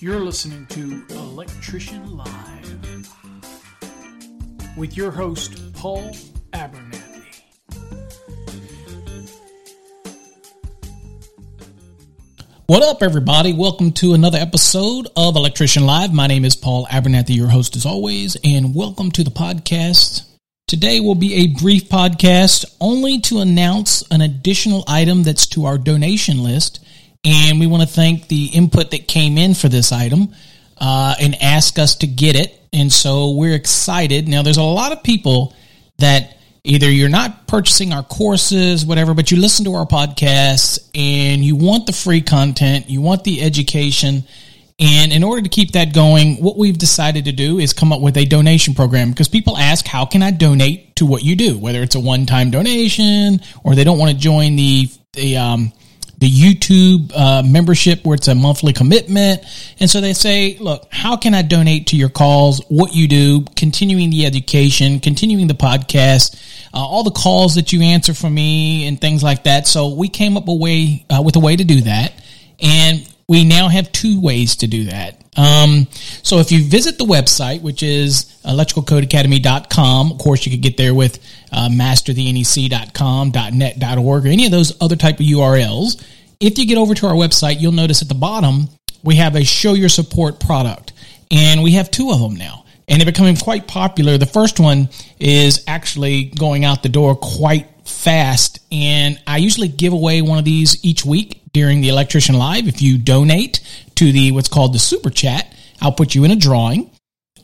You're listening to Electrician Live with your host, Paul Abernathy. What up, everybody? Welcome to another episode of Electrician Live. My name is Paul Abernathy, your host as always, and welcome to the podcast. Today will be a brief podcast only to announce an additional item that's to our donation list. And we want to thank the input that came in for this item uh, and ask us to get it. And so we're excited. Now, there's a lot of people that either you're not purchasing our courses, whatever, but you listen to our podcasts and you want the free content, you want the education. And in order to keep that going, what we've decided to do is come up with a donation program because people ask, how can I donate to what you do? Whether it's a one time donation or they don't want to join the, the, um, the YouTube uh, membership where it's a monthly commitment. And so they say, look, how can I donate to your calls, what you do, continuing the education, continuing the podcast, uh, all the calls that you answer for me and things like that. So we came up a way, uh, with a way to do that. And we now have two ways to do that. Um, so if you visit the website, which is electricalcodeacademy.com, of course you could get there with uh, masterthenec.com, .net, .org, or any of those other type of URLs. If you get over to our website, you'll notice at the bottom, we have a show your support product and we have two of them now and they're becoming quite popular. The first one is actually going out the door quite fast. And I usually give away one of these each week during the electrician live. If you donate to the, what's called the super chat, I'll put you in a drawing.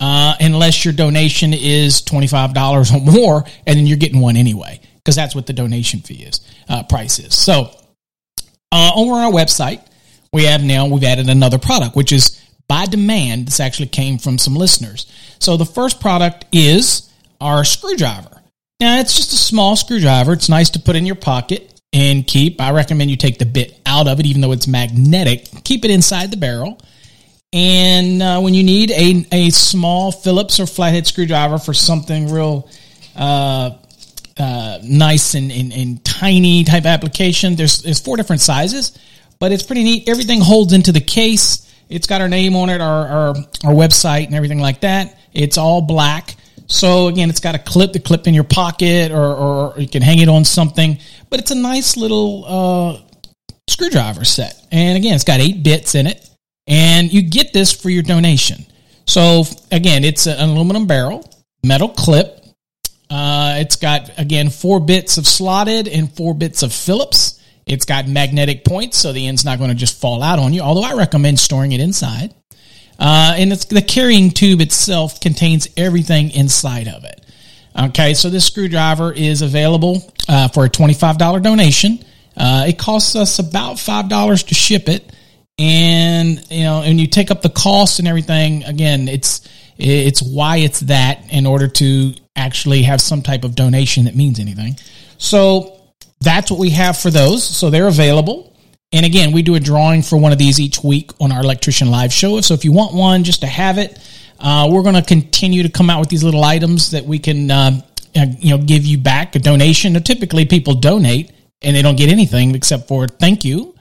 Uh, unless your donation is $25 or more, and then you're getting one anyway, because that's what the donation fee is, uh, price is. So, uh, over on our website, we have now, we've added another product, which is by demand. This actually came from some listeners. So the first product is our screwdriver. Now it's just a small screwdriver. It's nice to put in your pocket and keep. I recommend you take the bit out of it, even though it's magnetic. Keep it inside the barrel. And uh, when you need a, a small Phillips or flathead screwdriver for something real uh, uh, nice and, and, and, tiny type application, there's, there's four different sizes, but it's pretty neat. Everything holds into the case. It's got our name on it, our, our, our website, and everything like that. It's all black. So again, it's got a clip to clip in your pocket, or, or you can hang it on something. But it's a nice little uh, screwdriver set, and again, it's got eight bits in it and you get this for your donation. So again, it's an aluminum barrel, metal clip. Uh, it's got again four bits of slotted and four bits of Phillips. It's got magnetic points, so the end's not going to just fall out on you. Although I recommend storing it inside. Uh, and the carrying tube itself contains everything inside of it. Okay, so this screwdriver is available uh, for a twenty-five dollar donation. Uh, it costs us about five dollars to ship it and you know, and you take up the cost and everything. Again, it's it's why it's that in order to actually have some type of donation that means anything. So that's what we have for those. So they're available. And again, we do a drawing for one of these each week on our electrician live show. So if you want one just to have it, uh, we're going to continue to come out with these little items that we can, uh, you know, give you back a donation. Now, typically, people donate and they don't get anything except for thank you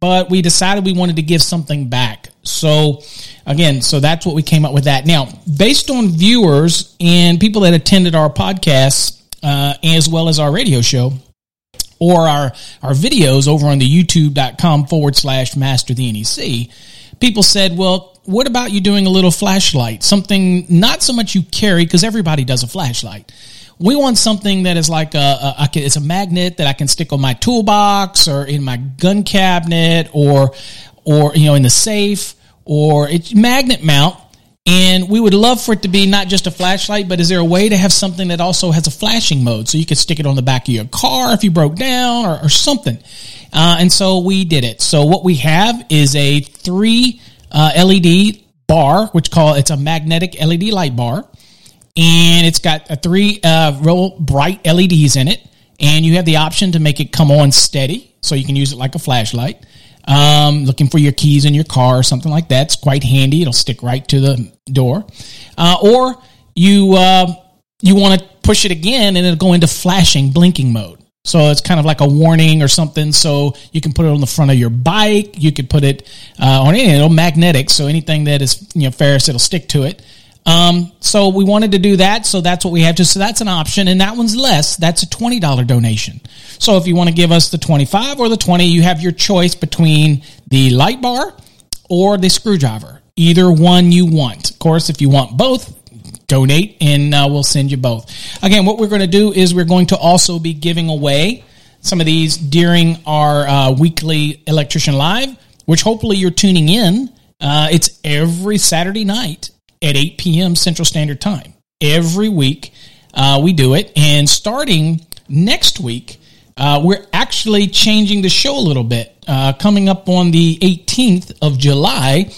but we decided we wanted to give something back. So again, so that's what we came up with that. Now, based on viewers and people that attended our podcast, uh, as well as our radio show or our, our videos over on the youtube.com forward slash master the NEC, people said, well, what about you doing a little flashlight? Something not so much you carry because everybody does a flashlight we want something that is like a, a, a, it's a magnet that I can stick on my toolbox or in my gun cabinet or or you know in the safe or it's magnet mount. And we would love for it to be not just a flashlight, but is there a way to have something that also has a flashing mode so you could stick it on the back of your car if you broke down or, or something? Uh, and so we did it. So what we have is a three uh, LED bar, which call it's a magnetic LED light bar and it's got a three uh, real bright LEDs in it, and you have the option to make it come on steady, so you can use it like a flashlight. Um, looking for your keys in your car or something like that. It's quite handy. It'll stick right to the door. Uh, or you uh, you want to push it again and it'll go into flashing, blinking mode. So it's kind of like a warning or something. So you can put it on the front of your bike. You could put it uh, on any it'll magnetic. So anything that is you know ferrous, it'll stick to it. Um, so we wanted to do that. So that's what we have to. So that's an option, and that one's less. That's a twenty dollar donation. So if you want to give us the twenty five or the twenty, you have your choice between the light bar or the screwdriver. Either one you want. Of course, if you want both, donate and uh, we'll send you both. Again, what we're going to do is we're going to also be giving away some of these during our uh, weekly Electrician Live, which hopefully you're tuning in. Uh, it's every Saturday night at 8 p.m. Central Standard Time. Every week uh, we do it. And starting next week, uh, we're actually changing the show a little bit. Uh, coming up on the 18th of July,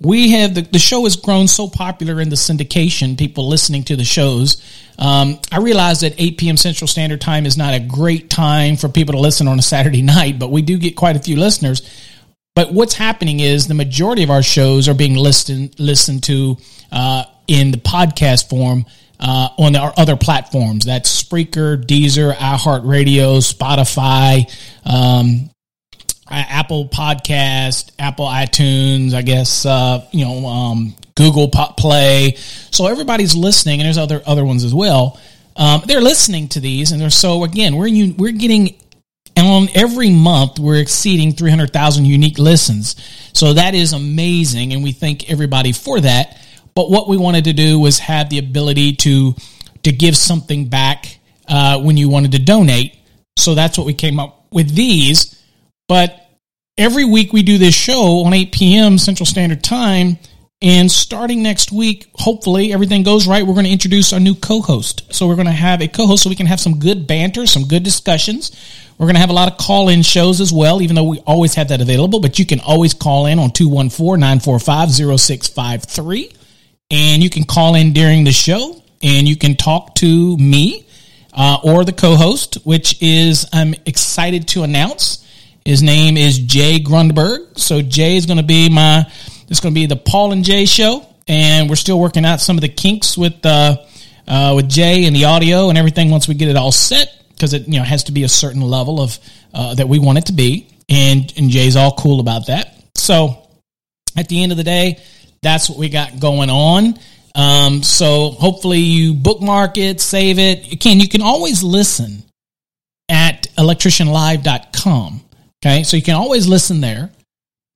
we have the, the show has grown so popular in the syndication, people listening to the shows. Um, I realize that 8 p.m. Central Standard Time is not a great time for people to listen on a Saturday night, but we do get quite a few listeners. But what's happening is the majority of our shows are being listened listened to uh, in the podcast form uh, on our other platforms. That's Spreaker, Deezer, iHeartRadio, Spotify, um, Apple Podcast, Apple iTunes, I guess, uh, you know, um, Google Play. So everybody's listening, and there's other other ones as well. Um, they're listening to these, and they're so again, we're we're getting on every month we're exceeding 300,000 unique listens. So that is amazing, and we thank everybody for that. But what we wanted to do was have the ability to to give something back uh, when you wanted to donate. So that's what we came up with these but every week we do this show on 8 p.m. Central Standard Time. And starting next week, hopefully everything goes right, we're going to introduce our new co-host. So we're going to have a co-host so we can have some good banter, some good discussions. We're going to have a lot of call-in shows as well, even though we always have that available, but you can always call in on 214-945-0653. And you can call in during the show and you can talk to me uh, or the co-host, which is I'm excited to announce his name is Jay Grundberg. So Jay is going to be my, it's going to be the Paul and Jay show. And we're still working out some of the kinks with, uh, uh, with Jay and the audio and everything once we get it all set because it, you know, has to be a certain level of, uh, that we want it to be. And, and Jay's all cool about that. So at the end of the day, that's what we got going on. Um, so hopefully you bookmark it, save it. Again, you can always listen at electricianlive.com. Okay. So you can always listen there.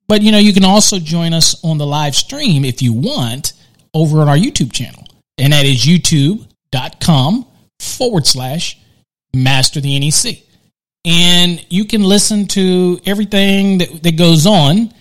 But you know, you can also join us on the live stream if you want over on our YouTube channel. And that is youtube.com forward slash master the NEC. And you can listen to everything that, that goes on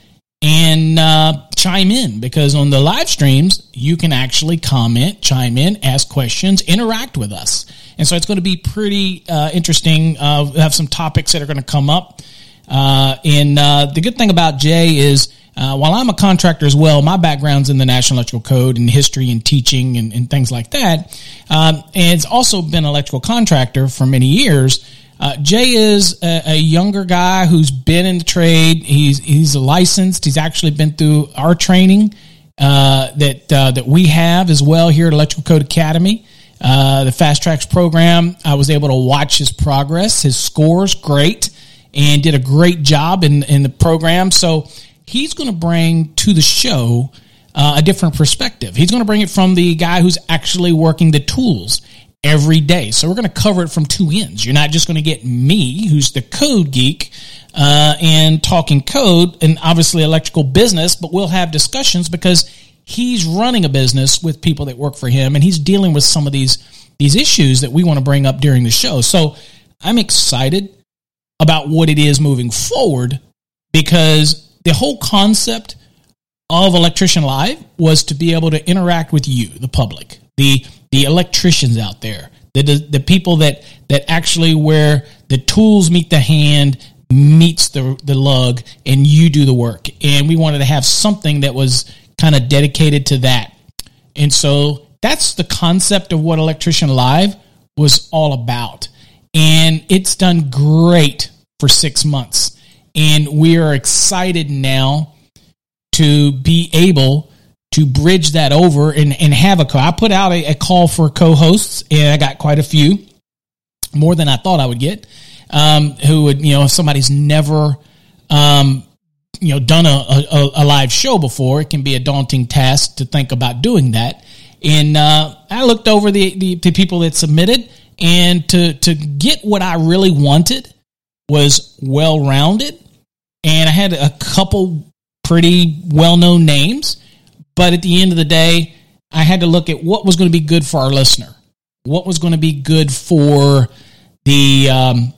and uh, chime in because on the live streams, you can actually comment, chime in, ask questions, interact with us. And so it's going to be pretty uh, interesting. Uh, we have some topics that are going to come up uh, and uh, the good thing about Jay is, uh, while I'm a contractor as well, my background's in the National Electrical Code and history and teaching and, and things like that. Um, and it's also been electrical contractor for many years. Uh, Jay is a, a, younger guy who's been in the trade. He's he's licensed. He's actually been through our training uh, that uh, that we have as well here at Electrical Code Academy. the Fast Tracks program. I was able to watch his progress. His scores great and did a great job in, in the program. So he's going to bring to the show uh, a different perspective. He's going to bring it from the guy who's actually working the tools every day. So we're going to cover it from two ends. You're not just going to get me, who's the code geek, uh, and talking code and obviously electrical business, but we'll have discussions because he's running a business with people that work for him and he's dealing with some of these these issues that we want to bring up during the show. So I'm excited about what it is moving forward because the whole concept of Electrician Live was to be able to interact with you, the public, the the electricians out there, the the, the people that that actually where the tools meet the hand meets the the lug and you do the work. And we wanted to have something that was kind of dedicated to that. And so that's the concept of what Electrician Live was all about and it's done great for six months. And we are excited now to be able to bridge that over and, and have a call. I put out a, a call for co hosts, and I got quite a few, more than I thought I would get. um, who would, you know, if somebody's never, um, you know, done a, a, a, live show before, it can be a daunting task to think about doing that. And uh, I looked over the, the, the people that submitted, and to to get what I really wanted was well rounded, and I had a couple pretty well known names, but at the end of the day, I had to look at what was going to be good for our listener, what was going to be good for the um,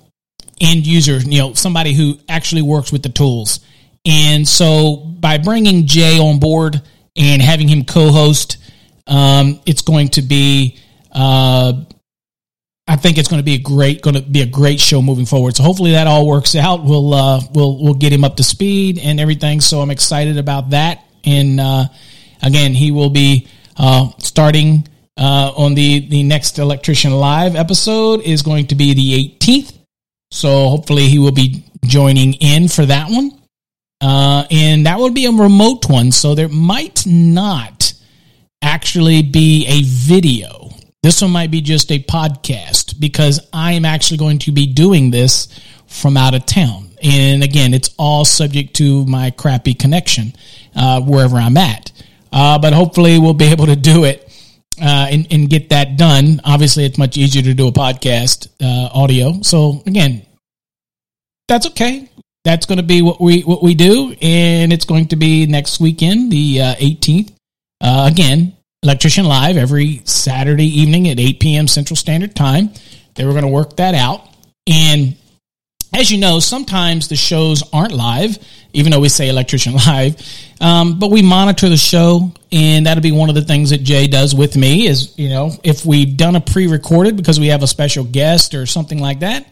end user, you know, somebody who actually works with the tools. And so by bringing Jay on board and having him co-host, um, it's going to be, uh, I think it's going to be a great, going to be a great show moving forward. So hopefully that all works out. We'll, uh, we'll, we'll get him up to speed and everything. So I'm excited about that. And, uh, again, he will be, uh, starting, uh, on the, the next electrician live episode is going to be the 18th. So hopefully he will be joining in for that one. Uh, and that would be a remote one. So there might not actually be a video. This one might be just a podcast because I am actually going to be doing this from out of town. And again, it's all subject to my crappy connection uh, wherever I'm at. Uh, but hopefully, we'll be able to do it uh, and, and, get that done. Obviously, it's much easier to do a podcast uh, audio. So again, that's okay. That's going to be what we what we do, and it's going to be next weekend, the 18th. Uh, uh, again, Electrician Live every Saturday evening at 8 p.m. Central Standard Time. They were going to work that out, and as you know, sometimes the shows aren't live, even though we say Electrician Live. Um, but we monitor the show, and that'll be one of the things that Jay does with me. Is you know, if we've done a pre-recorded because we have a special guest or something like that,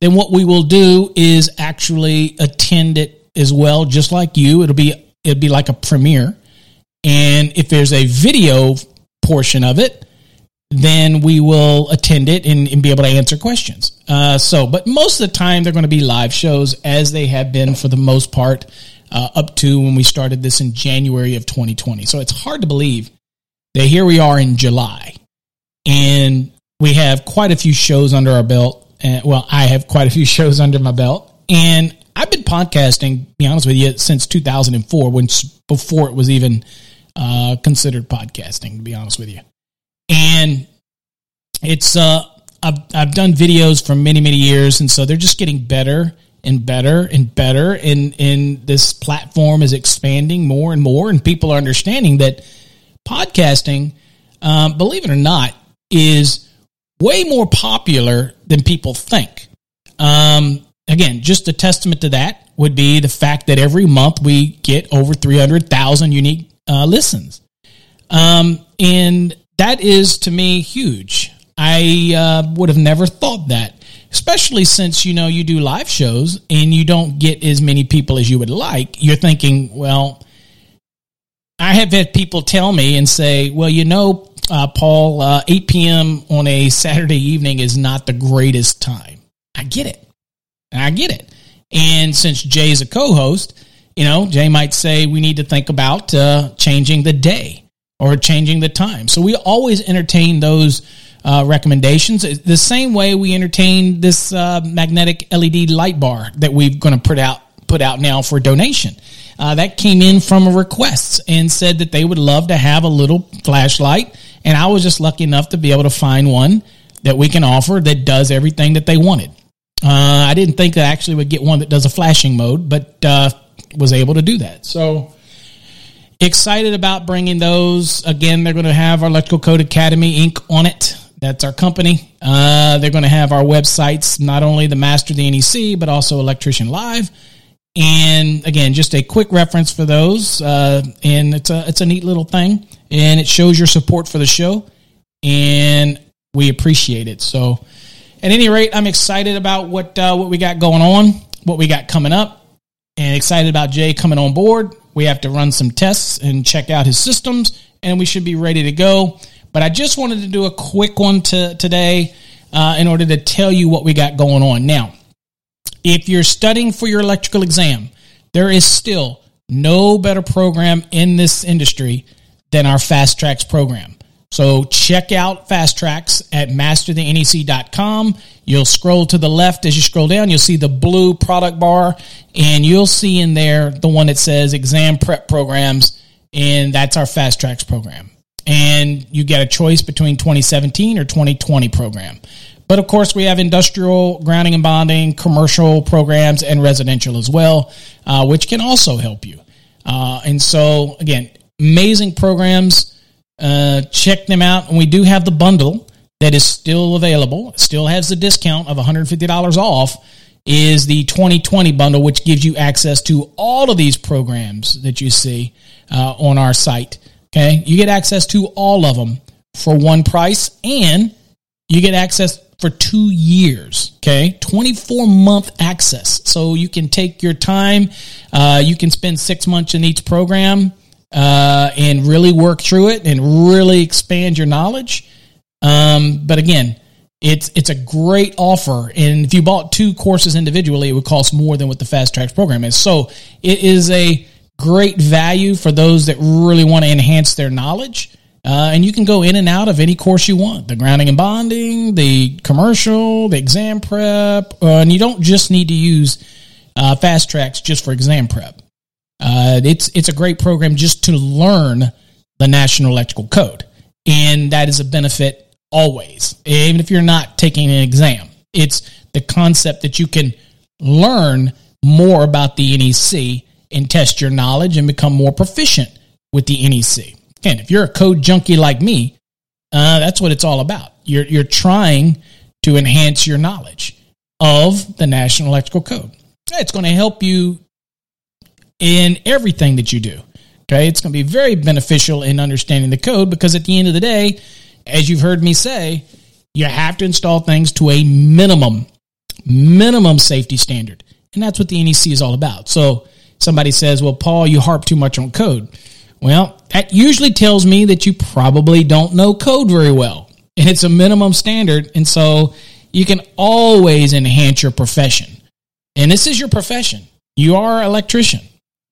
then what we will do is actually attend it as well, just like you. It'll be it'll be like a premiere, and if there's a video portion of it, then we will attend it and, and be able to answer questions. Uh, so, but most of the time they're going to be live shows as they have been for the most part uh, up to when we started this in January of 2020. So it's hard to believe that here we are in July and we have quite a few shows under our belt. And, well, I have quite a few shows under my belt and I've been podcasting, be honest with you, since 2004, when before it was even uh, considered podcasting, to be honest with you. And it's uh I've, I've done videos for many many years and so they're just getting better and better and better and and this platform is expanding more and more and people are understanding that podcasting um, believe it or not is way more popular than people think. Um, again just a testament to that would be the fact that every month we get over 300000 unique uh, listens um, and that is to me huge. I uh, would have never thought that, especially since you know you do live shows and you don't get as many people as you would like. You're thinking, well, I have had people tell me and say, well, you know, uh, Paul, uh, 8 p.m. on a Saturday evening is not the greatest time. I get it. I get it. And since Jay is a co host, you know, Jay might say we need to think about uh, changing the day or changing the time. So we always entertain those uh, recommendations. The same way we entertain this uh, magnetic LED light bar that we're going to put out put out now for donation. Uh, that came in from a request and said that they would love to have a little flashlight, and I was just lucky enough to be able to find one that we can offer that does everything that they wanted. Uh, I didn't think that I actually would get one that does a flashing mode, but uh, was able to do that. So Excited about bringing those. Again, they're going to have our Electrical Code Academy Inc. on it. That's our company. Uh, they're going to have our websites, not only the Master the NEC, but also Electrician Live. And again, just a quick reference for those. Uh, and it's a it's a neat little thing, and it shows your support for the show, and we appreciate it. So, at any rate, I'm excited about what uh, what we got going on, what we got coming up, and excited about Jay coming on board. We have to run some tests and check out his systems, and we should be ready to go. But I just wanted to do a quick one to, today uh, in order to tell you what we got going on. Now, if you're studying for your electrical exam, there is still no better program in this industry than our Fast Tracks program. So check out Fast Tracks at masterthenec.com. You'll scroll to the left as you scroll down. You'll see the blue product bar and you'll see in there the one that says exam prep programs. And that's our Fast Tracks program. And you get a choice between 2017 or 2020 program. But of course, we have industrial grounding and bonding, commercial programs, and residential as well, uh, which can also help you. Uh, and so, again, amazing programs uh, check them out. And we do have the bundle that is still available. Still has the discount of $150 off. Is the 2020 bundle, which gives you access to all of these programs that you see uh, on our site. Okay, you get access to all of them for one price, and you get access for two years. Okay, 24 month access. So you can take your time. Uh, you can spend six months in each program uh, and really work through it and really expand your knowledge. Um, but again, it's it's a great offer, and if you bought two courses individually, it would cost more than what the Fast Tracks program is. So it is a great value for those that really want to enhance their knowledge. Uh, and you can go in and out of any course you want the grounding and bonding, the commercial, the exam prep. Uh, and you don't just need to use uh, fast tracks just for exam prep. Uh, it's it's a great program just to learn the National Electrical Code, and that is a benefit always, even if you're not taking an exam. It's the concept that you can learn more about the NEC and test your knowledge and become more proficient with the NEC. And if you're a code junkie like me, uh, that's what it's all about. You're you're trying to enhance your knowledge of the National Electrical Code. It's going to help you in everything that you do. Okay, it's going to be very beneficial in understanding the code because at the end of the day, as you've heard me say, you have to install things to a minimum, minimum safety standard. And that's what the NEC is all about. So somebody says, well, Paul, you harp too much on code. Well, that usually tells me that you probably don't know code very well. And it's a minimum standard. And so you can always enhance your profession. And this is your profession. You are an electrician.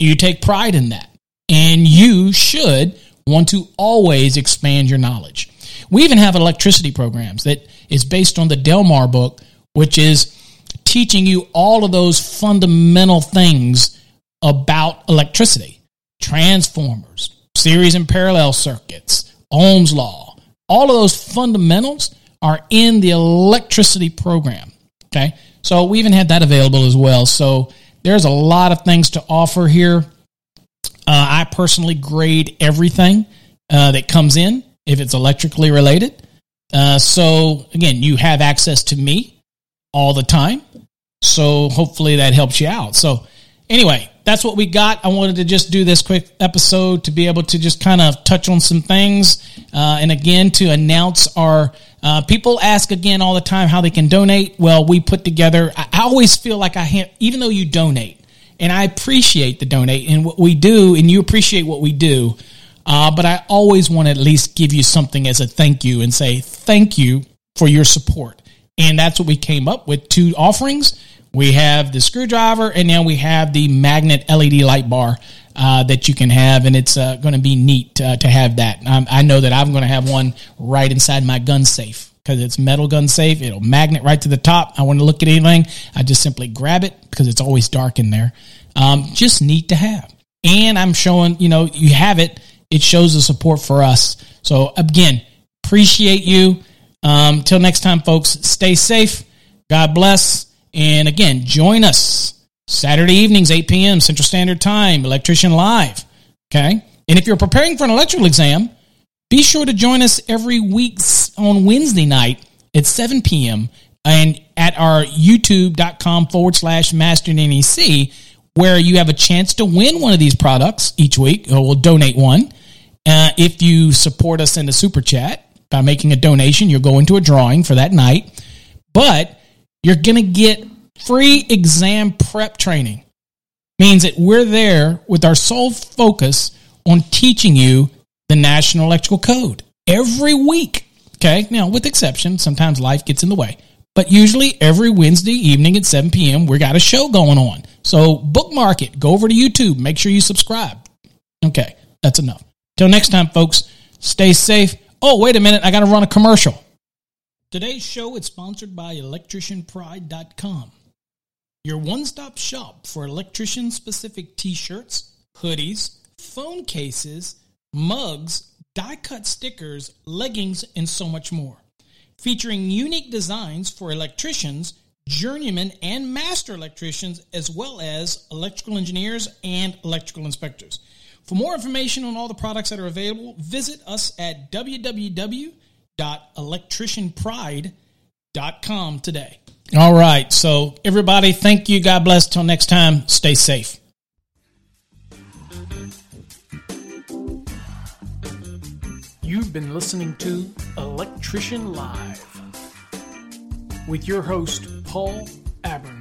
You take pride in that. And you should want to always expand your knowledge. We even have electricity programs that is based on the Delmar book, which is teaching you all of those fundamental things about electricity transformers, series and parallel circuits, Ohm's law. All of those fundamentals are in the electricity program. Okay. So we even had that available as well. So there's a lot of things to offer here. Uh, I personally grade everything uh, that comes in if it's electrically related. Uh, so again, you have access to me all the time. So hopefully that helps you out. So anyway, that's what we got. I wanted to just do this quick episode to be able to just kind of touch on some things. Uh, and again, to announce our uh, people ask again all the time how they can donate. Well, we put together, I, always feel like I, have, even though you donate, and I appreciate the donate and what we do, and you appreciate what we do. Uh, but I always want to at least give you something as a thank you and say thank you for your support. And that's what we came up with two offerings. We have the screwdriver, and now we have the magnet LED light bar uh, that you can have, and it's uh, going to be neat uh, to have that. Um, I know that I'm going to have one right inside my gun safe because it's metal gun safe. It'll magnet right to the top. I want to look at anything, I just simply grab it because it's always dark in there. Um, just neat to have, and I'm showing you know you have it. It shows the support for us. So again, appreciate you. Um, till next time, folks. Stay safe. God bless. And again, join us Saturday evenings, 8 p.m. Central Standard Time, Electrician Live. Okay. And if you're preparing for an electrical exam, be sure to join us every week on Wednesday night at 7 p.m. and at our youtube.com forward slash master NEC, where you have a chance to win one of these products each week, or we'll donate one. Uh, if you support us in the super chat by making a donation, you'll go into a drawing for that night. But you're going to get free exam prep training. Means that we're there with our sole focus on teaching you the National Electrical Code every week. Okay. Now, with exception, sometimes life gets in the way, but usually every Wednesday evening at 7 p.m., we got a show going on. So bookmark it. Go over to YouTube. Make sure you subscribe. Okay. That's enough. Till next time, folks, stay safe. Oh, wait a minute. I got to run a commercial. Today's show is sponsored by electricianpride.com, your one stop shop for electrician specific t shirts, hoodies, phone cases, mugs, die cut stickers, leggings, and so much more. Featuring unique designs for electricians, journeymen, and master electricians, as well as electrical engineers and electrical inspectors. For more information on all the products that are available, visit us at www.electricianpride.com today. All right. So, everybody, thank you. God bless. Till next time, stay safe. You've been listening to Electrician Live with your host, Paul Aber.